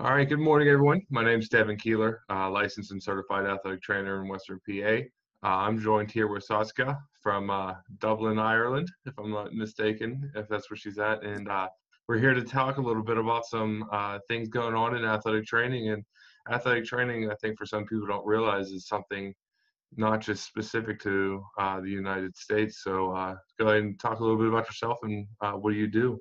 All right, good morning, everyone. My name is Devin Keeler, uh, licensed and certified athletic trainer in Western PA. Uh, I'm joined here with Saskia from uh, Dublin, Ireland, if I'm not mistaken, if that's where she's at. And uh, we're here to talk a little bit about some uh, things going on in athletic training. And athletic training, I think for some people don't realize, is something not just specific to uh, the United States. So go ahead and talk a little bit about yourself and what do you do?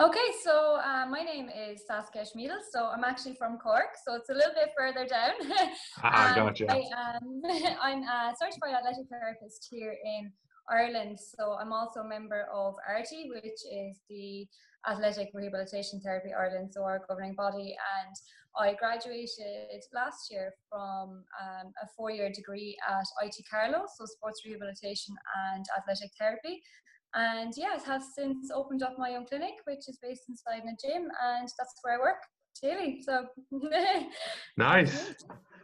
Okay, so uh, my name is Saskia Schmiedel. So I'm actually from Cork, so it's a little bit further down. ah, um, gotcha. I, um, I'm a certified athletic therapist here in Ireland. So I'm also a member of ARTI, which is the Athletic Rehabilitation Therapy Ireland, so our governing body. And I graduated last year from um, a four-year degree at IT Carlow, so sports rehabilitation and athletic therapy. And yeah, I have since opened up my own clinic, which is based inside a gym, and that's where I work daily. So nice.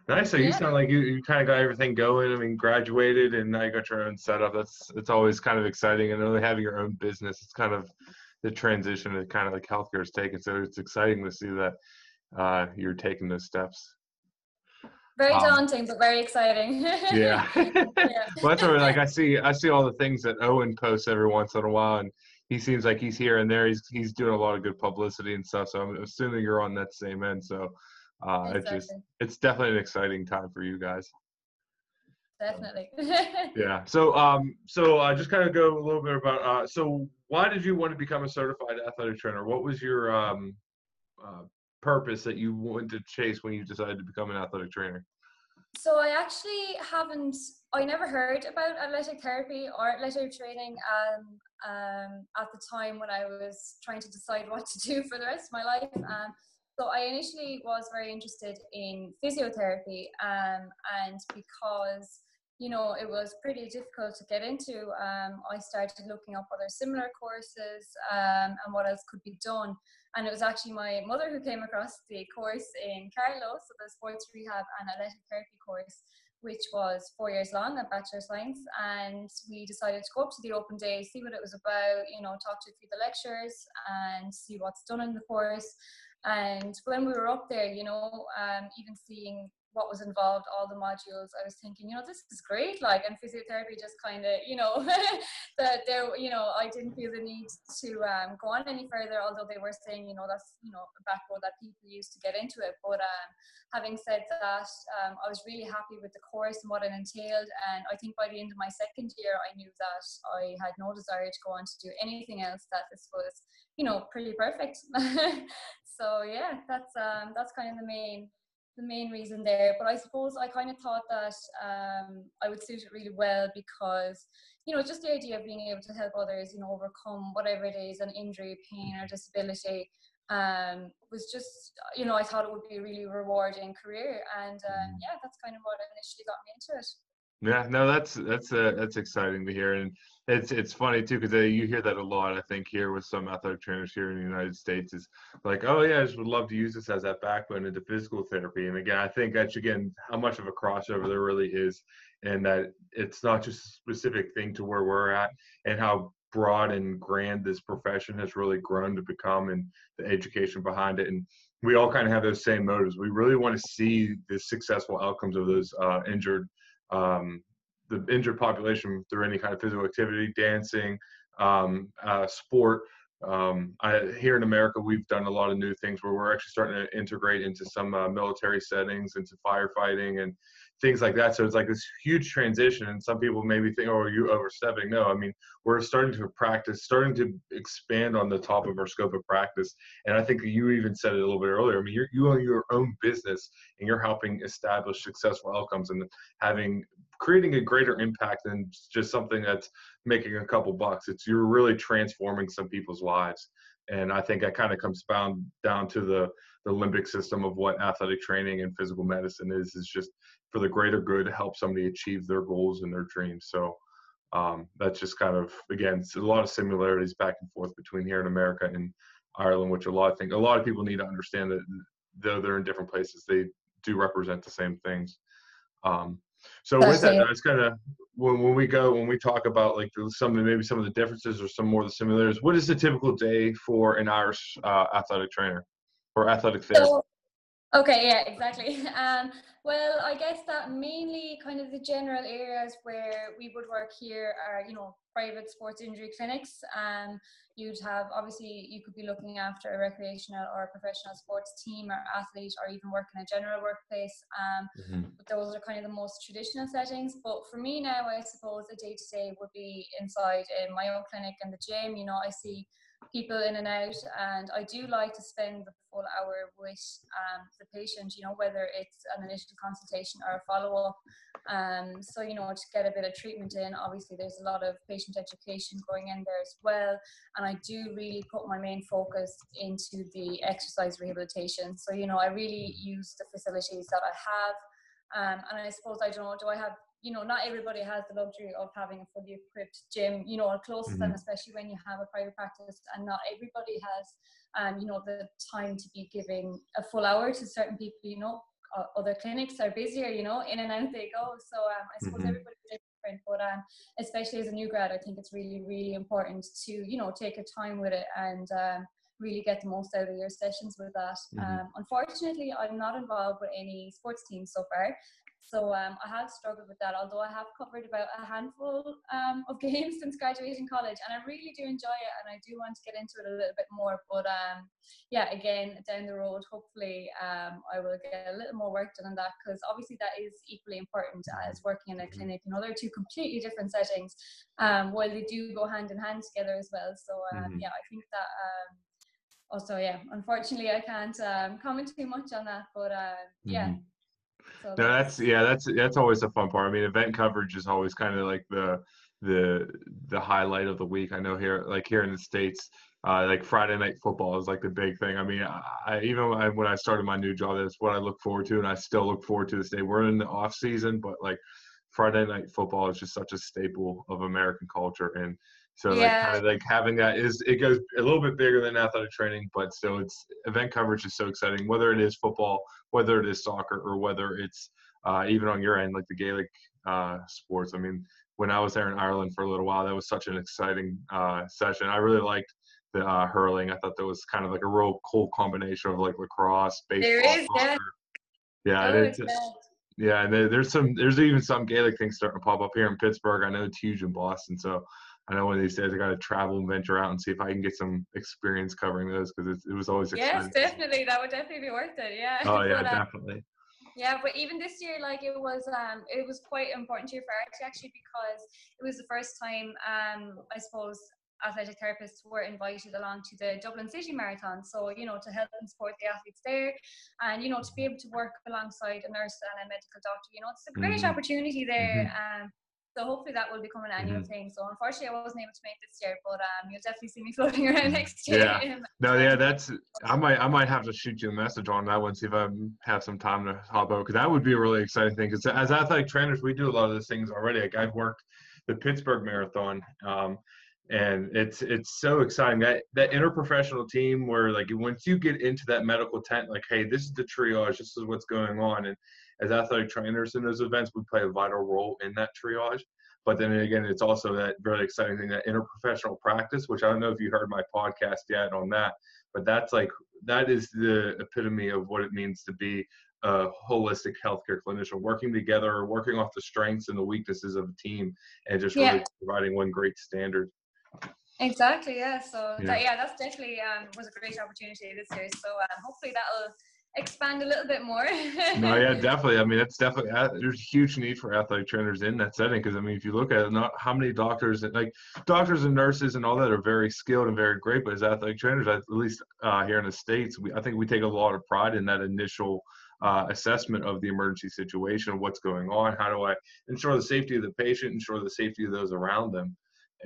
Nice. So you sound like you, you kind of got everything going. I mean, graduated and now you got your own setup. That's it's always kind of exciting. And really having your own business, it's kind of the transition that kind of like healthcare is taking. So it's exciting to see that uh, you're taking those steps. Very um, daunting, but very exciting. yeah. yeah. well, that's what like I see. I see all the things that Owen posts every once in a while, and he seems like he's here and there. He's he's doing a lot of good publicity and stuff. So I'm assuming you're on that same end. So uh, exactly. it's just it's definitely an exciting time for you guys. Definitely. yeah. So um so uh, just kind of go a little bit about uh so why did you want to become a certified athletic trainer? What was your um uh, purpose that you wanted to chase when you decided to become an athletic trainer? So I actually haven't. I never heard about athletic therapy or athletic training um, um, at the time when I was trying to decide what to do for the rest of my life. Um, so I initially was very interested in physiotherapy, um, and because you know it was pretty difficult to get into, um, I started looking up other similar courses um, and what else could be done. And it was actually my mother who came across the course in Carlow, so the sports rehab and athletic therapy course, which was four years long, a Bachelor of Science. And we decided to go up to the open day, see what it was about, you know, talk to a few of the lecturers and see what's done in the course. And when we were up there, you know, um, even seeing what was involved, all the modules, I was thinking, you know, this is great. Like, and physiotherapy just kind of, you know, that there, you know, I didn't feel the need to um, go on any further, although they were saying, you know, that's, you know, a backbone that people use to get into it. But um, having said that, um, I was really happy with the course and what it entailed. And I think by the end of my second year, I knew that I had no desire to go on to do anything else, that this was, you know, pretty perfect. so yeah, that's, um, that's kind of the main the main reason there. But I suppose I kind of thought that um, I would suit it really well because, you know, just the idea of being able to help others, you know, overcome whatever it is, an injury, pain, or disability, um, was just, you know, I thought it would be a really rewarding career. And um, yeah, that's kind of what initially got me into it. Yeah, no, that's that's uh, that's exciting to hear, and it's it's funny too because uh, you hear that a lot. I think here with some athletic trainers here in the United States is like, oh yeah, I just would love to use this as that backbone into physical therapy. And again, I think that's again how much of a crossover there really is, and that it's not just a specific thing to where we're at, and how broad and grand this profession has really grown to become, and the education behind it, and we all kind of have those same motives. We really want to see the successful outcomes of those uh, injured um, the injured population through any kind of physical activity, dancing, um, uh, sport. Um, I, here in America, we've done a lot of new things where we're actually starting to integrate into some uh, military settings, into firefighting and things like that. So it's like this huge transition, and some people maybe think, "Oh, are you overstepping?" No, I mean we're starting to practice, starting to expand on the top of our scope of practice. And I think you even said it a little bit earlier. I mean, you're, you own your own business, and you're helping establish successful outcomes and having creating a greater impact than just something that's making a couple bucks. It's you're really transforming some people's lives. And I think that kind of comes down down to the the limbic system of what athletic training and physical medicine is is just for the greater good to help somebody achieve their goals and their dreams. So um, that's just kind of again a lot of similarities back and forth between here in america and ireland which a lot of think a lot of people need to understand that though they're in different places they do represent the same things. Um, so with that that's kind of when, when we go when we talk about like some of maybe some of the differences or some more of the similarities what is the typical day for an irish uh, athletic trainer or athletic therapist? So, Okay, yeah, exactly. Um, well, I guess that mainly kind of the general areas where we would work here are, you know, private sports injury clinics. Um, you'd have obviously you could be looking after a recreational or a professional sports team or athlete or even work in a general workplace. Um, mm-hmm. But those are kind of the most traditional settings. But for me now, I suppose the day to day would be inside in my own clinic and the gym. You know, I see people in and out and i do like to spend the full hour with um, the patient you know whether it's an initial consultation or a follow-up. Um, so you know to get a bit of treatment in obviously there's a lot of patient education going in there as well and i do really put my main focus into the exercise rehabilitation. So you know i really use the facilities that i have um, and I suppose I don't know, do I have you know, not everybody has the luxury of having a fully equipped gym, you know, or close mm-hmm. to them, especially when you have a private practice, and not everybody has, um, you know, the time to be giving a full hour to certain people, you know, other clinics are busier, you know, in and out they go. So um, I suppose mm-hmm. everybody's different, but um, especially as a new grad, I think it's really, really important to, you know, take your time with it and um, really get the most out of your sessions with that. Mm-hmm. Um, unfortunately, I'm not involved with any sports teams so far. So um, I have struggled with that, although I have covered about a handful um, of games since graduating college, and I really do enjoy it, and I do want to get into it a little bit more. But um, yeah, again, down the road, hopefully, um, I will get a little more work done on that because obviously that is equally important as working in a clinic. You know, they're two completely different settings, um, while they do go hand in hand together as well. So um, mm-hmm. yeah, I think that also yeah unfortunately i can't um, comment too much on that but uh, yeah mm-hmm. So no, that's yeah, that's that's always a fun part. I mean, event coverage is always kind of like the the the highlight of the week. I know here, like here in the states, uh, like Friday night football is like the big thing. I mean, I, even when I started my new job, that's what I look forward to, and I still look forward to this day. We're in the off season, but like Friday night football is just such a staple of American culture, and so yeah. like kind of like having that is it goes a little bit bigger than athletic training, but still it's event coverage is so exciting. Whether it is football, whether it is soccer, or whether it's uh, even on your end like the Gaelic uh, sports. I mean, when I was there in Ireland for a little while, that was such an exciting uh, session. I really liked the uh, hurling. I thought that was kind of like a real cool combination of like lacrosse, baseball, there is. Yeah, yeah, it's, yeah, and there's some there's even some Gaelic things starting to pop up here in Pittsburgh. I know it's huge in Boston, so I know one of these days I got to travel and venture out and see if I can get some experience covering those because it, was always exciting. Yes, definitely. That would definitely be worth it. Yeah. Oh yeah, but, um, definitely. Yeah, but even this year, like it was, um, it was quite important year for ARTI actually because it was the first time, um, I suppose, athletic therapists were invited along to the Dublin City Marathon. So, you know, to help and support the athletes there and, you know, to be able to work alongside a nurse and a medical doctor, you know, it's a great mm-hmm. opportunity there. Mm-hmm. Um, so hopefully that will become an annual mm-hmm. thing. So unfortunately, I wasn't able to make this year, but um, you'll definitely see me floating around next year. Yeah. no, yeah, that's. I might, I might have to shoot you a message on that one, see if I have some time to hop out, because that would be a really exciting thing. Because as athletic trainers, we do a lot of those things already. Like I've worked the Pittsburgh Marathon. Um, and it's it's so exciting that that interprofessional team where like once you get into that medical tent like hey this is the triage this is what's going on and as athletic trainers in those events, we play a vital role in that triage. But then again, it's also that really exciting thing that interprofessional practice, which I don't know if you heard my podcast yet on that, but that's like that is the epitome of what it means to be a holistic healthcare clinician, working together, working off the strengths and the weaknesses of a team, and just yeah. really providing one great standard. Exactly. Yeah. So yeah, that, yeah that's definitely um, was a great opportunity this year. So um, hopefully that'll expand a little bit more. no, yeah, definitely. I mean, it's definitely uh, there's a huge need for athletic trainers in that setting because I mean, if you look at it, not how many doctors like doctors and nurses and all that are very skilled and very great, but as athletic trainers, at least uh, here in the states, we I think we take a lot of pride in that initial. Uh, assessment of the emergency situation, what's going on, how do I ensure the safety of the patient, ensure the safety of those around them.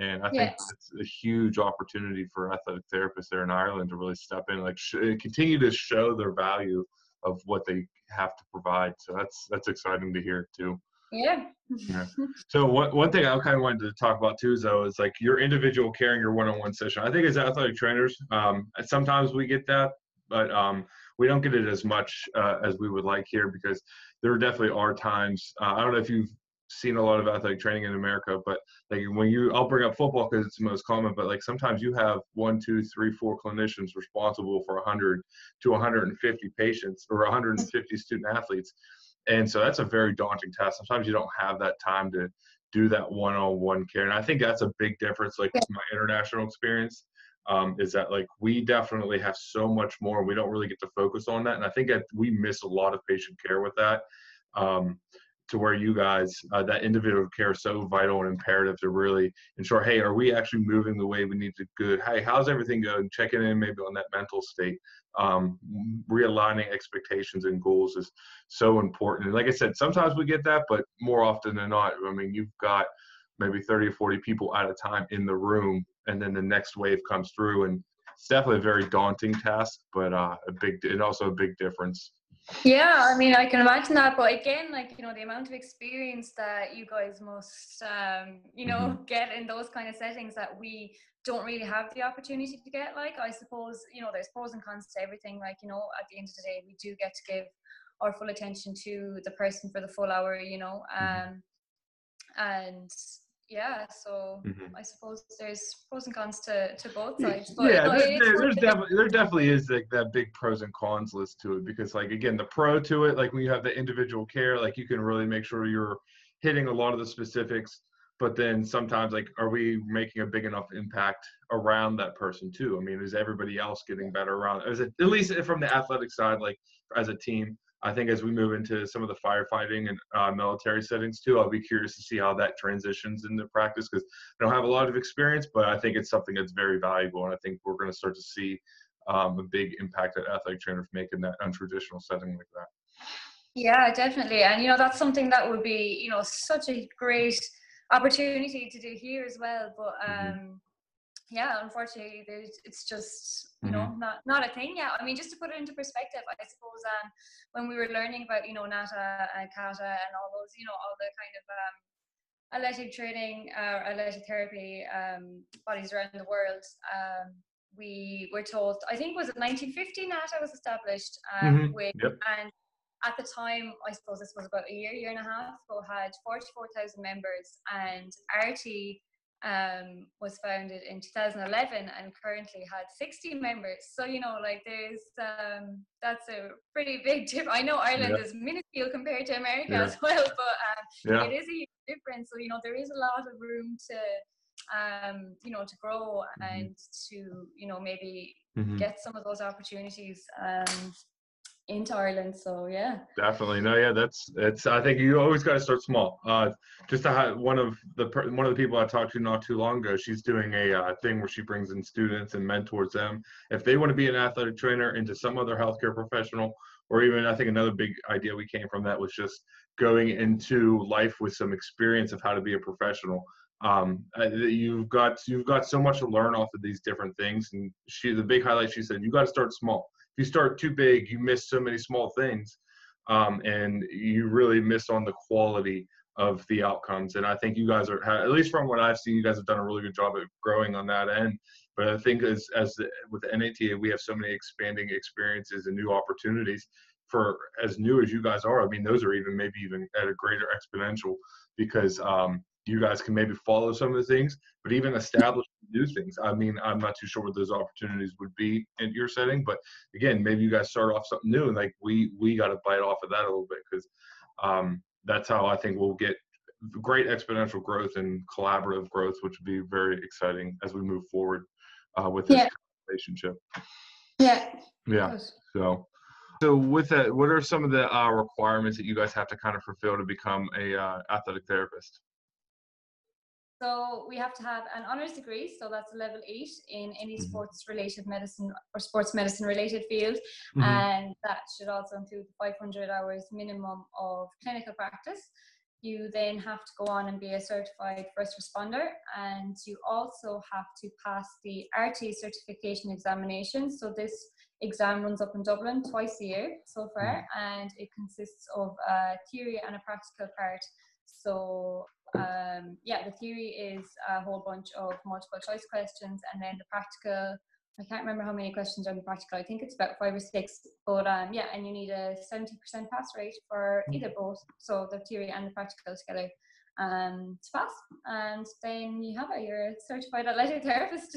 And I think yes. it's a huge opportunity for athletic therapists there in Ireland to really step in, like sh- continue to show their value of what they have to provide. So that's that's exciting to hear too. Yeah. yeah. So one one thing I kind of wanted to talk about too, though, is like your individual care and your one-on-one session. I think as athletic trainers, um, sometimes we get that, but um, we don't get it as much uh, as we would like here because there definitely are times. Uh, I don't know if you've seen a lot of athletic training in America, but like when you, I'll bring up football because it's the most common, but like sometimes you have one, two, three, four clinicians responsible for 100 to 150 patients or 150 student athletes. And so that's a very daunting task. Sometimes you don't have that time to do that one-on-one care. And I think that's a big difference, like my international experience. Um, is that like we definitely have so much more we don't really get to focus on that and i think that we miss a lot of patient care with that um, to where you guys uh, that individual care is so vital and imperative to really ensure hey are we actually moving the way we need to good hey how's everything going? Checking in maybe on that mental state um, realigning expectations and goals is so important. And like i said sometimes we get that but more often than not i mean you've got maybe 30 or 40 people at a time in the room and then the next wave comes through and it's definitely a very daunting task but uh, a big and also a big difference yeah, I mean, I can imagine that. But again, like, you know, the amount of experience that you guys must, um, you know, mm-hmm. get in those kind of settings that we don't really have the opportunity to get. Like, I suppose, you know, there's pros and cons to everything. Like, you know, at the end of the day, we do get to give our full attention to the person for the full hour, you know. Mm-hmm. Um, and yeah so mm-hmm. i suppose there's pros and cons to, to both sides but yeah no, there, there's definitely there definitely is like that big pros and cons list to it because like again the pro to it like when you have the individual care like you can really make sure you're hitting a lot of the specifics but then sometimes like are we making a big enough impact around that person too i mean is everybody else getting better around is it at least from the athletic side like as a team I think as we move into some of the firefighting and uh, military settings too, I'll be curious to see how that transitions into practice because I don't have a lot of experience, but I think it's something that's very valuable, and I think we're going to start to see um, a big impact at athletic trainers making that untraditional setting like that. Yeah, definitely, and you know that's something that would be you know such a great opportunity to do here as well, but. Mm-hmm. Um, mm-hmm yeah, unfortunately, it's just you know mm-hmm. not not a thing yet. I mean, just to put it into perspective, I suppose um, when we were learning about you know NATA and CATA and all those you know all the kind of um, athletic training, uh, athletic therapy um, bodies around the world, um, we were told I think was it 1950 NATA was established um, mm-hmm. with yep. and at the time, I suppose this was about a year, year and a half ago, had 44,000 members, and ARTI um, was founded in 2011 and currently had 60 members. So you know, like there's um, that's a pretty big difference. I know Ireland yeah. is minuscule compared to America yeah. as well, but um, yeah. it is a huge difference. So you know, there is a lot of room to um, you know to grow mm-hmm. and to you know maybe mm-hmm. get some of those opportunities. Um, into Ireland. So yeah. Definitely. No, yeah, that's it's. I think you always got to start small. Uh, just to have one of the one of the people I talked to not too long ago, she's doing a uh, thing where she brings in students and mentors them if they want to be an athletic trainer into some other healthcare professional, or even I think another big idea we came from that was just going into life with some experience of how to be a professional. Um, you've got you've got so much to learn off of these different things, and she the big highlight she said you got to start small you start too big, you miss so many small things, um, and you really miss on the quality of the outcomes. And I think you guys are, at least from what I've seen, you guys have done a really good job at growing on that end. But I think as as the, with the NATA, we have so many expanding experiences and new opportunities for as new as you guys are. I mean, those are even maybe even at a greater exponential because um, you guys can maybe follow some of the things, but even establish new things. I mean, I'm not too sure what those opportunities would be in your setting, but again, maybe you guys start off something new and like we we got to bite off of that a little bit because um, that's how I think we'll get great exponential growth and collaborative growth, which would be very exciting as we move forward uh, with this yeah. relationship. Yeah. Yeah. So. So with that, what are some of the uh, requirements that you guys have to kind of fulfill to become a uh, athletic therapist? So we have to have an honors degree, so that's level eight in any mm-hmm. sports related medicine or sports medicine related field. Mm-hmm. And that should also include 500 hours minimum of clinical practice. You then have to go on and be a certified first responder, and you also have to pass the ARTI certification examination. So this exam runs up in Dublin twice a year so far, mm-hmm. and it consists of a theory and a practical part. So um, yeah, the theory is a whole bunch of multiple choice questions, and then the practical. I can't remember how many questions are in the practical. I think it's about five or six. But um, yeah, and you need a seventy percent pass rate for hmm. either both, so the theory and the practical together. um, to pass, and then you have it. You're a certified athletic therapist.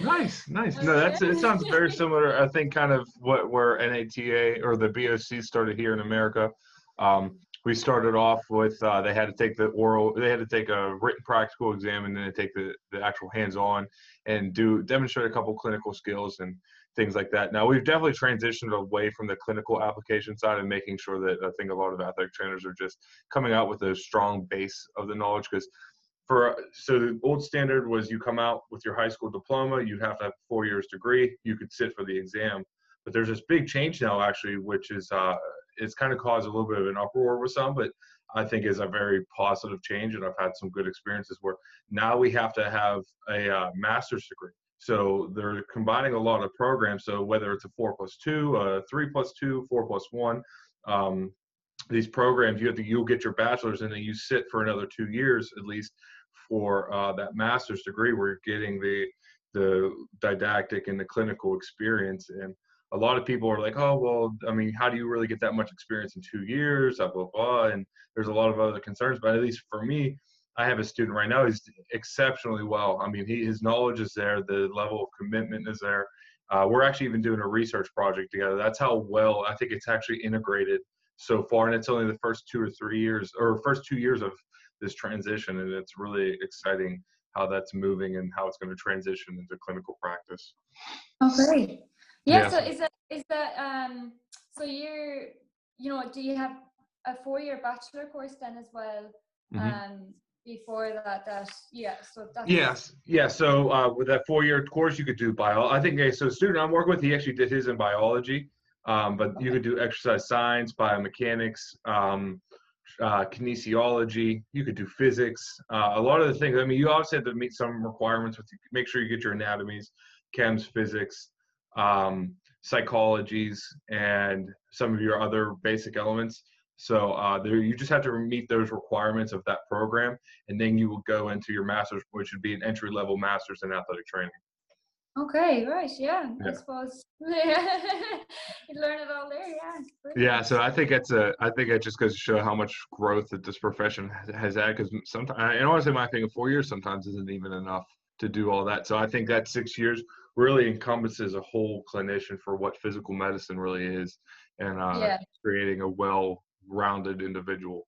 nice, nice. No, that's it. Sounds very similar. I think kind of what where NATA or the BOC started here in America. Um, we started off with uh, they had to take the oral, they had to take a written practical exam, and then take the the actual hands-on and do demonstrate a couple clinical skills and things like that. Now we've definitely transitioned away from the clinical application side and making sure that I think a lot of athletic trainers are just coming out with a strong base of the knowledge because for so the old standard was you come out with your high school diploma, you'd have to have four years degree, you could sit for the exam. But there's this big change now actually, which is uh, it's kind of caused a little bit of an uproar with some, but I think is a very positive change, and I've had some good experiences where now we have to have a uh, master's degree. So they're combining a lot of programs. So whether it's a four plus two, a three plus two, four plus one, um, these programs you have to you'll get your bachelor's and then you sit for another two years at least for uh, that master's degree where you're getting the the didactic and the clinical experience and a lot of people are like oh well i mean how do you really get that much experience in two years blah blah blah and there's a lot of other concerns but at least for me I have a student right now. He's exceptionally well. I mean, he, his knowledge is there. The level of commitment is there. Uh, we're actually even doing a research project together. That's how well I think it's actually integrated so far, and it's only the first two or three years, or first two years of this transition, and it's really exciting how that's moving and how it's going to transition into clinical practice. Oh, great! Yeah. yeah. So is that is that um? So you're you know do you have a four year bachelor course then as well? Mm-hmm. Um, before that that yeah so that's yes yeah so uh, with that four-year course you could do bio i think okay, so student i'm working with he actually did his in biology um, but okay. you could do exercise science biomechanics um, uh, kinesiology you could do physics uh, a lot of the things i mean you obviously have to meet some requirements with make sure you get your anatomies chems physics um, psychologies and some of your other basic elements so uh, there, you just have to meet those requirements of that program, and then you will go into your master's, which would be an entry level master's in athletic training. Okay, right, yeah, yeah. I suppose you learn it all there, yeah. Yeah, so I think it's a, I think it just goes to show how much growth that this profession has had. Because sometimes, and honestly, my opinion, four years sometimes isn't even enough to do all that. So I think that six years really encompasses a whole clinician for what physical medicine really is, and uh, yeah. creating a well rounded individual.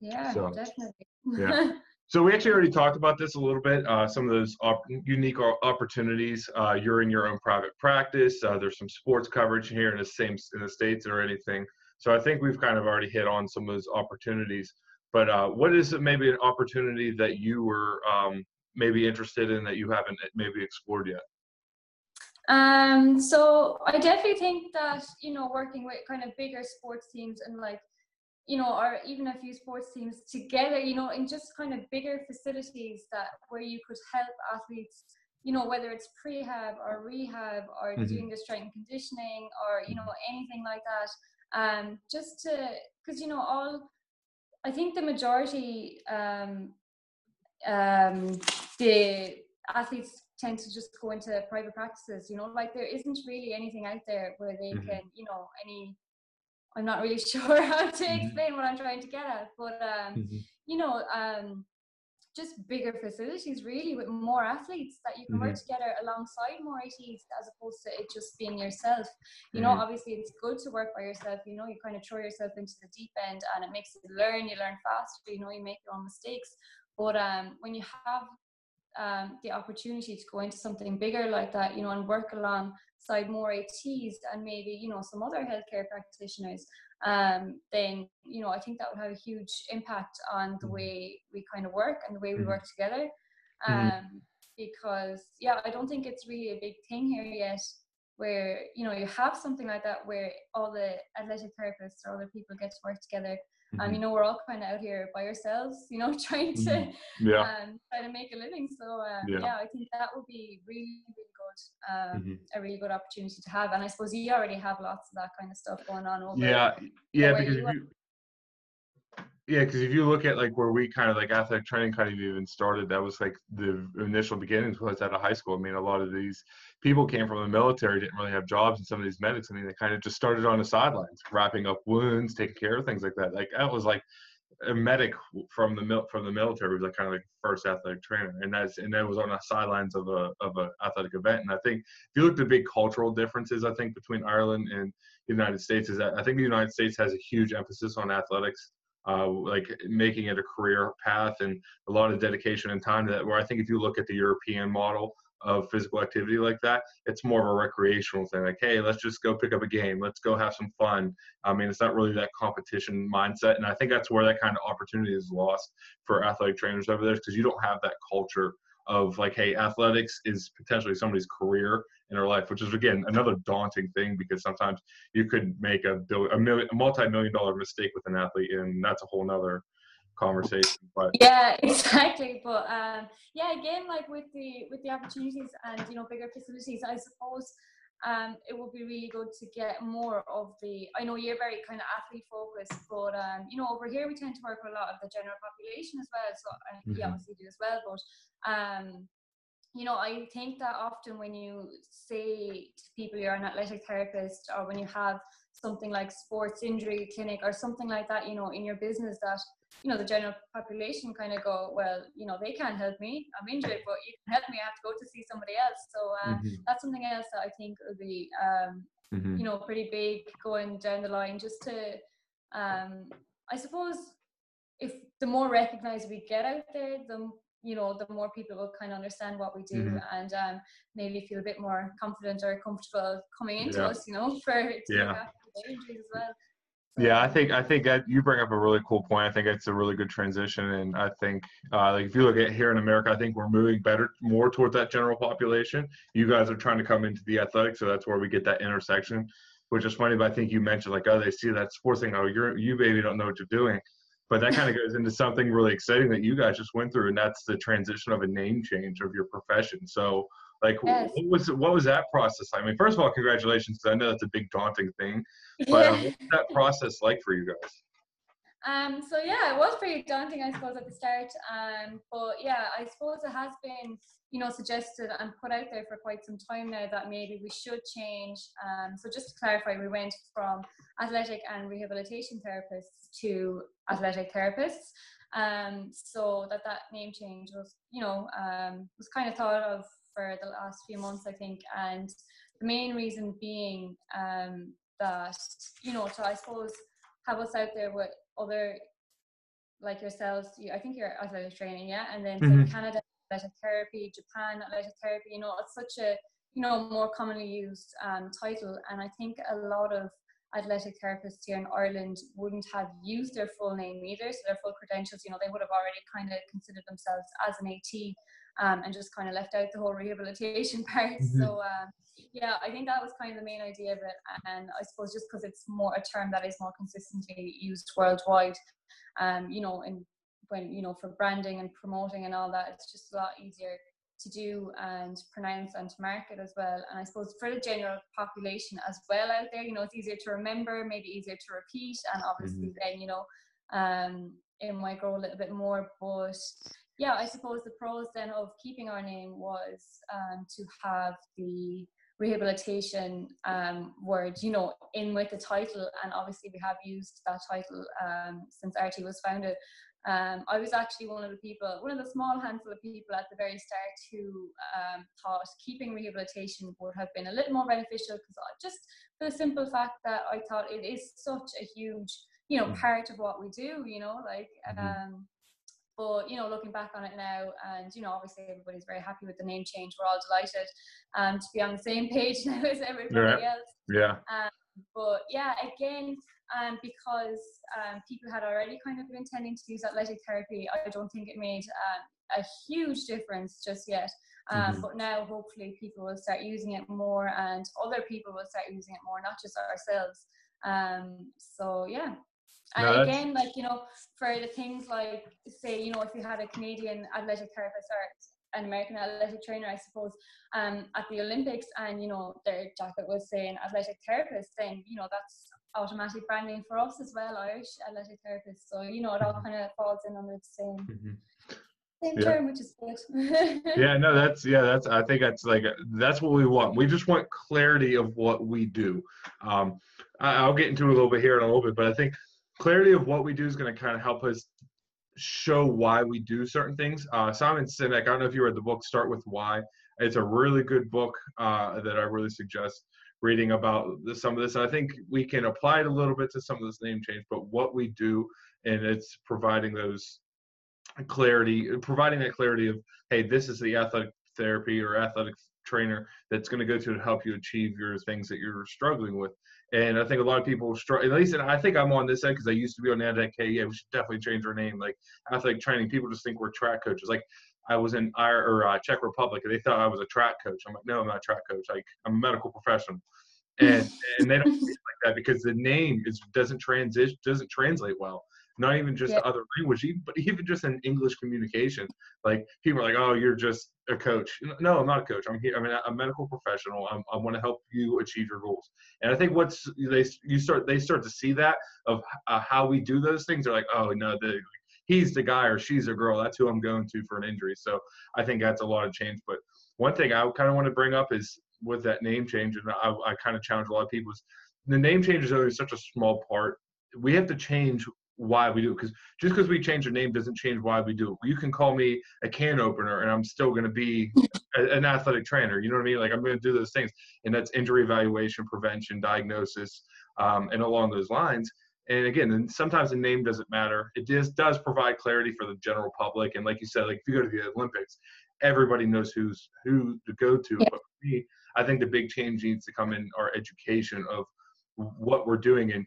Yeah, so, definitely. yeah. So we actually already talked about this a little bit. Uh, some of those op- unique opportunities. Uh, you're in your own private practice. Uh, there's some sports coverage here in the same in the states or anything. So I think we've kind of already hit on some of those opportunities. But uh, what is it maybe an opportunity that you were um, maybe interested in that you haven't maybe explored yet? Um, so I definitely think that you know working with kind of bigger sports teams and like you know or even a few sports teams together, you know, in just kind of bigger facilities that where you could help athletes, you know, whether it's prehab or rehab or mm-hmm. doing the strength and conditioning or you know anything like that. Um, just to because you know all, I think the majority um, um, the athletes tend to just go into private practices you know like there isn't really anything out there where they mm-hmm. can you know any i'm not really sure how to mm-hmm. explain what i'm trying to get at but um mm-hmm. you know um just bigger facilities really with more athletes that you can work mm-hmm. together alongside more ATs as opposed to it just being yourself. You know, mm-hmm. obviously it's good to work by yourself, you know, you kind of throw yourself into the deep end and it makes you learn, you learn faster, you know, you make your own mistakes. But um, when you have um, the opportunity to go into something bigger like that, you know, and work alongside more ATs and maybe, you know, some other healthcare practitioners, um, then, you know, I think that would have a huge impact on the mm-hmm. way we kind of work and the way we mm-hmm. work together. Mm-hmm. Um, mm-hmm. Because, yeah, I don't think it's really a big thing here yet where, you know, you have something like that where all the athletic therapists or other people get to work together Mm-hmm. Um, you know, we're all kind of out here by ourselves, you know, trying to mm-hmm. yeah. um, try to make a living. So uh, yeah. yeah. I think that would be really, really good, um, mm-hmm. a really good opportunity to have. And I suppose you already have lots of that kind of stuff going on over. There. Yeah, yeah, because you yeah, because if you look at like where we kind of like athletic training kind of even started, that was like the initial beginnings was out of high school. I mean, a lot of these people came from the military, didn't really have jobs, and some of these medics, I mean, they kind of just started on the sidelines, wrapping up wounds, taking care of things like that. Like that was like a medic from the mil- from the military was like kind of like first athletic trainer, and that's and that was on the sidelines of a of an athletic event. And I think if you look at the big cultural differences, I think between Ireland and the United States is that I think the United States has a huge emphasis on athletics, uh, like making it a career path and a lot of dedication and time to that. Where I think if you look at the European model, of physical activity like that. It's more of a recreational thing. Like, hey, let's just go pick up a game. Let's go have some fun. I mean, it's not really that competition mindset. And I think that's where that kind of opportunity is lost for athletic trainers over there because you don't have that culture of like, hey, athletics is potentially somebody's career in their life, which is again another daunting thing because sometimes you could make a, a, million, a multi-million dollar mistake with an athlete, and that's a whole nother conversation but yeah exactly but um yeah again like with the with the opportunities and you know bigger facilities i suppose um it would be really good to get more of the i know you're very kind of athlete focused but um you know over here we tend to work with a lot of the general population as well so mm-hmm. you obviously do as well but um you know, I think that often when you say to people you're an athletic therapist or when you have something like sports injury clinic or something like that, you know, in your business that you know the general population kind of go well you know they can't help me i'm injured but you can help me i have to go to see somebody else so uh, mm-hmm. that's something else that i think would be um, mm-hmm. you know pretty big going down the line just to um, i suppose if the more recognized we get out there the you know the more people will kind of understand what we do mm-hmm. and um, maybe feel a bit more confident or comfortable coming into yeah. us you know for yeah. well yeah, I think I think that you bring up a really cool point. I think it's a really good transition, and I think uh, like if you look at here in America, I think we're moving better more towards that general population. You guys are trying to come into the athletic, so that's where we get that intersection, which is funny. But I think you mentioned like, oh, they see that sports thing. Oh, you're you baby don't know what you're doing, but that kind of goes into something really exciting that you guys just went through, and that's the transition of a name change of your profession. So like, yes. what was what was that process? I mean, first of all, congratulations because I know that's a big daunting thing. But um, what's that process like for you guys? Um, so yeah, it was pretty daunting, I suppose, at the start. Um, but yeah, I suppose it has been, you know, suggested and put out there for quite some time now that maybe we should change. Um, so just to clarify, we went from athletic and rehabilitation therapists to athletic therapists. Um, so that that name change was, you know, um, was kind of thought of for the last few months, I think. And the main reason being um, that, you know, to I suppose have us out there with other like yourselves. You, I think you're athletic training, yeah, and then mm-hmm. Canada athletic therapy, Japan athletic therapy. You know, it's such a you know more commonly used um, title, and I think a lot of athletic therapists here in Ireland wouldn't have used their full name either, so their full credentials. You know, they would have already kind of considered themselves as an AT um, and just kind of left out the whole rehabilitation part. Mm-hmm. So um, yeah, I think that was kind of the main idea of it. And I suppose just because it's more a term that is more consistently used worldwide, um, you know, and when you know for branding and promoting and all that, it's just a lot easier to do and pronounce and to market as well. And I suppose for the general population as well out there, you know, it's easier to remember, maybe easier to repeat, and obviously mm-hmm. then you know, um, it might grow a little bit more. But yeah, I suppose the pros then of keeping our name was um, to have the rehabilitation um, word, you know, in with the title. And obviously, we have used that title um, since ARTI was founded. Um, I was actually one of the people, one of the small handful of people at the very start who um, thought keeping rehabilitation would have been a little more beneficial because just for the simple fact that I thought it is such a huge, you know, mm. part of what we do, you know, like, mm-hmm. But you know, looking back on it now, and you know, obviously everybody's very happy with the name change. We're all delighted um, to be on the same page now as everybody yeah. else. Yeah. Um, but yeah, again, um, because um, people had already kind of been intending to use athletic therapy, I don't think it made um, a huge difference just yet. Um, mm-hmm. But now, hopefully, people will start using it more, and other people will start using it more, not just ourselves. Um, so yeah, and no, again, like, you know, for the things like, say, you know, if you had a Canadian athletic therapist or an American athletic trainer, I suppose, um, at the Olympics, and, you know, their jacket was saying athletic therapist, then, you know, that's automatic branding for us as well, Irish athletic therapist. So, you know, it all mm-hmm. kind of falls in under the same. Mm-hmm same yeah. term, which is good. yeah, no, that's yeah, that's I think that's like that's what we want. We just want clarity of what we do. Um, I, will get into a little bit here in a little bit, but I think clarity of what we do is going to kind of help us show why we do certain things. Uh, Simon Sinek, I don't know if you read the book Start with Why. It's a really good book uh, that I really suggest reading about some of this. I think we can apply it a little bit to some of this name change, but what we do, and it's providing those clarity, providing that clarity of, hey, this is the athletic therapy or athletic trainer that's going to go to to help you achieve your things that you're struggling with. And I think a lot of people struggle. At least, and I think I'm on this end because I used to be on that. Okay, yeah, we should definitely change our name. Like athletic training, people just think we're track coaches. Like I was in or uh, Czech Republic, and they thought I was a track coach. I'm like, no, I'm not a track coach. Like I'm a medical professional, and and they don't like that because the name is doesn't transition doesn't translate well not even just yeah. other language, but even just in English communication. Like people are like, "Oh, you're just a coach." No, I'm not a coach. I'm here. I'm a medical professional. I'm, i want to help you achieve your goals. And I think what's they you start they start to see that of uh, how we do those things. They're like, "Oh no, the, he's the guy or she's a girl. That's who I'm going to for an injury." So I think that's a lot of change. But one thing I kind of want to bring up is with that name change, and I, I kind of challenge a lot of people is the name change is only such a small part. We have to change why we do it because just because we change the name doesn't change why we do it. You can call me a can opener and I'm still going to be a, an athletic trainer. You know what I mean? Like I'm going to do those things, and that's injury evaluation, prevention, diagnosis, um, and along those lines. And again, and sometimes the name doesn't matter. It just does provide clarity for the general public. And like you said, like if you go to the Olympics, everybody knows who's who to go to. Yeah. But for me, I think the big change needs to come in our education of what we're doing and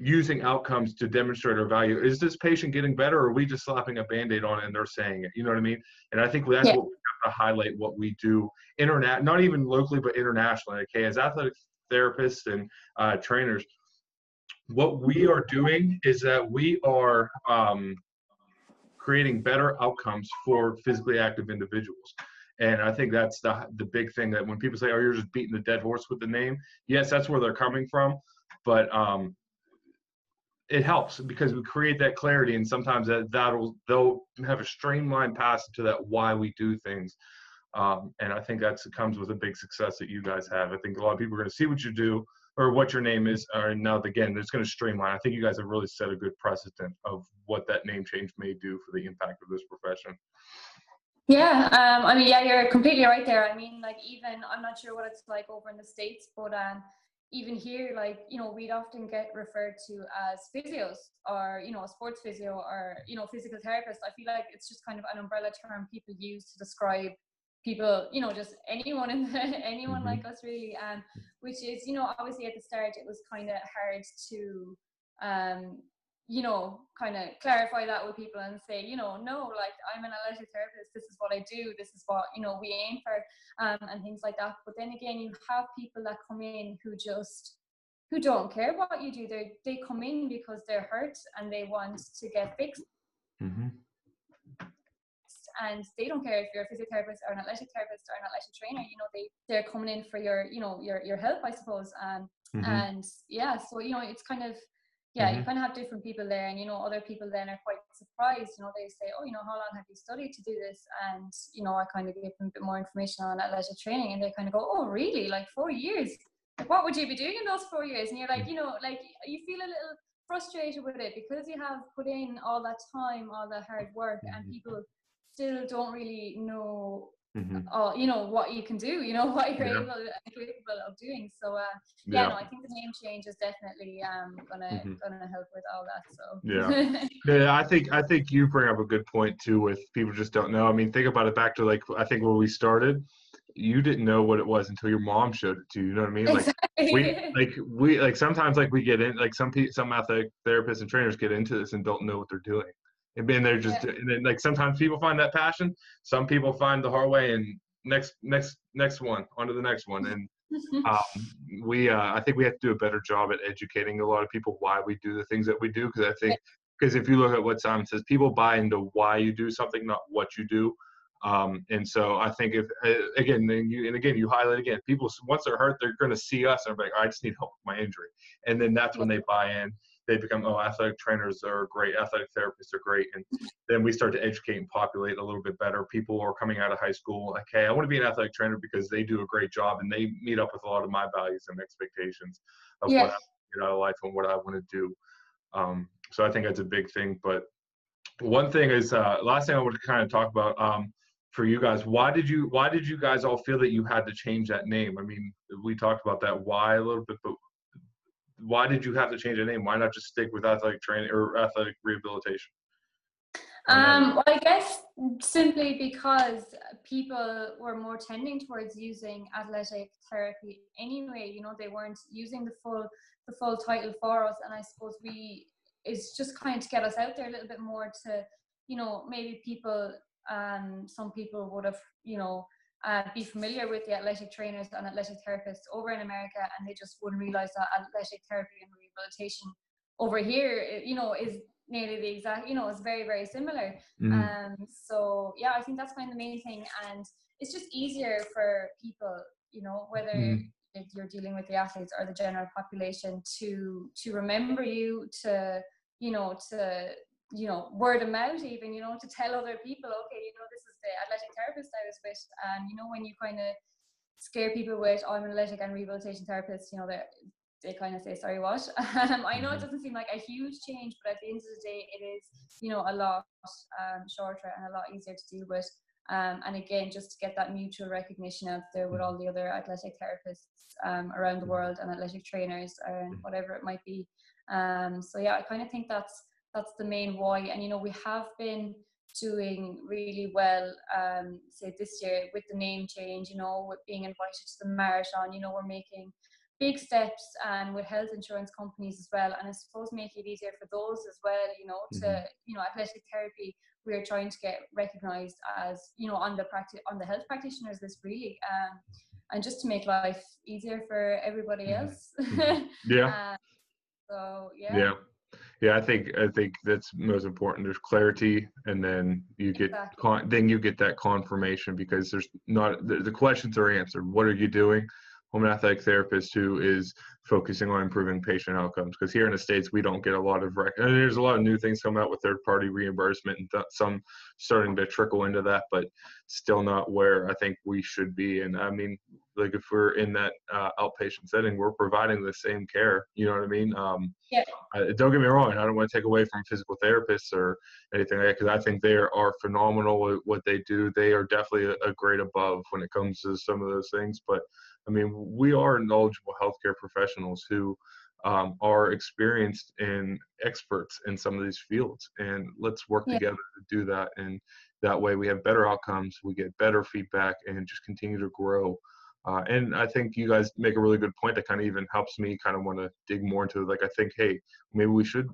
using outcomes to demonstrate our value. Is this patient getting better, or are we just slapping a band-aid on it and they're saying it? You know what I mean? And I think that's yeah. what we have to highlight what we do internet, not even locally, but internationally. Okay, as athletic therapists and uh, trainers, what we are doing is that we are um, creating better outcomes for physically active individuals. And I think that's the the big thing that when people say, "Oh, you're just beating the dead horse with the name," yes, that's where they're coming from. But um, it helps because we create that clarity and sometimes that that'll they'll have a streamlined path to that why we do things. Um, and i think that comes with a big success that you guys have. I think a lot of people are going to see what you do or what your name is or now again it's going to streamline. I think you guys have really set a good precedent of what that name change may do for the impact of this profession. Yeah, um, I mean, yeah, you're completely right there. I mean, like, even I'm not sure what it's like over in the states, but um, even here, like, you know, we'd often get referred to as physios or, you know, a sports physio or, you know, physical therapist. I feel like it's just kind of an umbrella term people use to describe people, you know, just anyone in the, anyone mm-hmm. like us really. And which is, you know, obviously at the start it was kind of hard to um, you know, kind of clarify that with people and say, you know, no, like I'm an athletic therapist. This is what I do. This is what you know we aim for, um, and things like that. But then again, you have people that come in who just who don't care what you do. They they come in because they're hurt and they want to get fixed. Mm-hmm. And they don't care if you're a physiotherapist or an athletic therapist or an athletic trainer. You know, they they're coming in for your, you know, your your help, I suppose. Um, mm-hmm. and yeah, so you know, it's kind of yeah, mm-hmm. you kind of have different people there, and you know, other people then are quite surprised. You know, they say, "Oh, you know, how long have you studied to do this?" And you know, I kind of give them a bit more information on athletic training, and they kind of go, "Oh, really? Like four years? Like, what would you be doing in those four years?" And you're like, you know, like you feel a little frustrated with it because you have put in all that time, all that hard work, and mm-hmm. people still don't really know mm-hmm. uh, you know what you can do you know what you're yeah. able capable of doing so uh, yeah, yeah, no i think the name change is definitely um, gonna mm-hmm. gonna help with all that so yeah yeah i think i think you bring up a good point too with people just don't know i mean think about it back to like i think where we started you didn't know what it was until your mom showed it to you. You know what I mean? Like exactly. we, like we, like sometimes like we get in, like some some athletic therapists and trainers get into this and don't know what they're doing and being there just yeah. and then, like sometimes people find that passion some people find the hard way and next next next one on to the next one. And um, we uh, i think we have to do a better job at educating a lot of people why we do the things that we do because i think because if you look at what simon says people buy into why you do something not what you do. Um, and so I think if uh, again, and, you, and again, you highlight again, people once they're hurt, they're going to see us and be like, I just need help with my injury, and then that's when they buy in they become oh athletic trainers are great athletic therapists are great and then we start to educate and populate a little bit better people are coming out of high school like hey i want to be an athletic trainer because they do a great job and they meet up with a lot of my values and expectations of what i get out of life and what i want to do Um, so I think that's a big thing. But one thing is, uh, last thing I want to kind of talk about um, for you guys. Why did you Why did you guys all feel that you had to change that name? I mean, we talked about that why a little bit, but why did you have to change the name? Why not just stick with athletic training or athletic rehabilitation? Um, well, I guess simply because people were more tending towards using athletic therapy anyway. You know, they weren't using the full the full title for us, and I suppose we is just kind of to get us out there a little bit more to, you know, maybe people, um, some people would have, you know, uh, be familiar with the athletic trainers and athletic therapists over in America, and they just wouldn't realize that athletic therapy and rehabilitation over here, you know, is nearly the exact, you know, it's very, very similar. Mm-hmm. Um, so yeah, I think that's kind of the main thing. And it's just easier for people, you know, whether mm-hmm. you're dealing with the athletes or the general population to, to remember you, to, you know, to, you know, word of mouth even, you know, to tell other people, okay, you know, this is the athletic therapist I was with. And, you know, when you kind of scare people with, oh, I'm an athletic and rehabilitation therapist, you know, they kind of say, sorry, what? Um, I know it mm-hmm. doesn't seem like a huge change, but at the end of the day, it is, you know, a lot um, shorter and a lot easier to deal with. Um, and again, just to get that mutual recognition out there with all mm-hmm. the other athletic therapists um, around the mm-hmm. world and athletic trainers and whatever it might be. Um, so yeah, I kind of think that's that's the main why. And you know, we have been doing really well, um, say this year with the name change. You know, with being invited to the marathon. You know, we're making big steps and with health insurance companies as well and i suppose make it easier for those as well you know to mm-hmm. you know athletic therapy we're trying to get recognized as you know on the practice on the health practitioners list really um, and just to make life easier for everybody mm-hmm. else mm-hmm. yeah uh, so yeah yeah yeah i think i think that's most important. There's clarity and then you get exactly. con- then you get that confirmation because there's not the, the questions are answered. What are you doing home athletic therapist who is focusing on improving patient outcomes. Because here in the states we don't get a lot of rec- and there's a lot of new things coming out with third party reimbursement and th- some starting to trickle into that but still not where i think we should be. And i mean like if we're in that uh, outpatient setting we're providing the same care you know what i mean? Um, yeah. I, don't get me wrong i don't want to take away from physical therapists or anything like that because i think they are phenomenal with what they do. They are definitely a, a grade above when it comes to some of those things but I mean, we are knowledgeable healthcare professionals who um, are experienced and experts in some of these fields, and let's work yeah. together to do that. And that way, we have better outcomes, we get better feedback, and just continue to grow. Uh, and I think you guys make a really good point that kind of even helps me kind of want to dig more into it. Like, I think, hey, maybe we should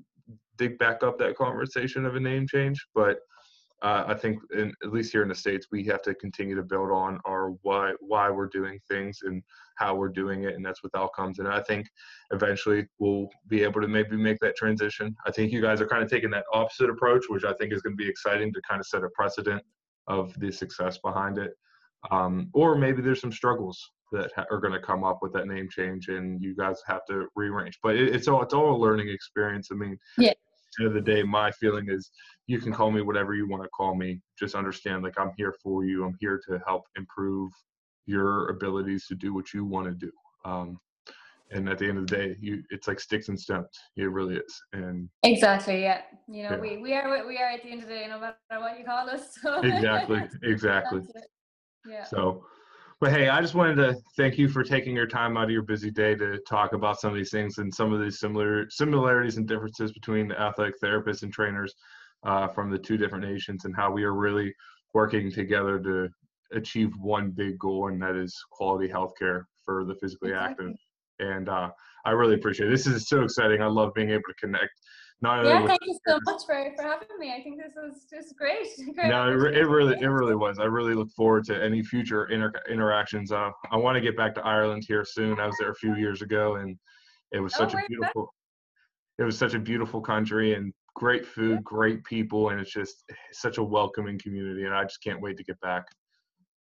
dig back up that conversation of a name change, but uh, I think, in, at least here in the states, we have to continue to build on our why why we're doing things and how we're doing it, and that's with outcomes. And I think eventually we'll be able to maybe make that transition. I think you guys are kind of taking that opposite approach, which I think is going to be exciting to kind of set a precedent of the success behind it. Um, or maybe there's some struggles that ha- are going to come up with that name change, and you guys have to rearrange. But it, it's all it's all a learning experience. I mean, yeah end of the day, my feeling is you can call me whatever you want to call me. Just understand, like, I'm here for you. I'm here to help improve your abilities to do what you want to do. Um, and at the end of the day, you it's like sticks and stones. It really is. And exactly, yeah. You know, yeah. we we are we are at the end of the day, no matter what you call us. So. Exactly, exactly. Yeah. So but hey, I just wanted to thank you for taking your time out of your busy day to talk about some of these things and some of these similar similarities and differences between the athletic therapists and trainers uh, from the two different nations and how we are really working together to achieve one big goal, and that is quality healthcare for the physically active. And uh, I really appreciate it. This is so exciting. I love being able to connect not yeah, thank you so much for, for having me. I think this was just great. great no, it, it, really it really was. I really look forward to any future inter- interactions. Uh, I want to get back to Ireland here soon. I was there a few years ago, and it was such oh, a beautiful. It was such a beautiful country and great food, great people, and it's just such a welcoming community. And I just can't wait to get back.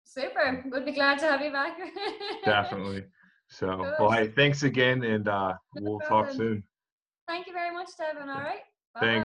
Super. Would be glad to have you back. Definitely. So, well, hey, thanks again, and uh, we'll talk soon. Thank you very much, Devin. All right. Bye. Thanks.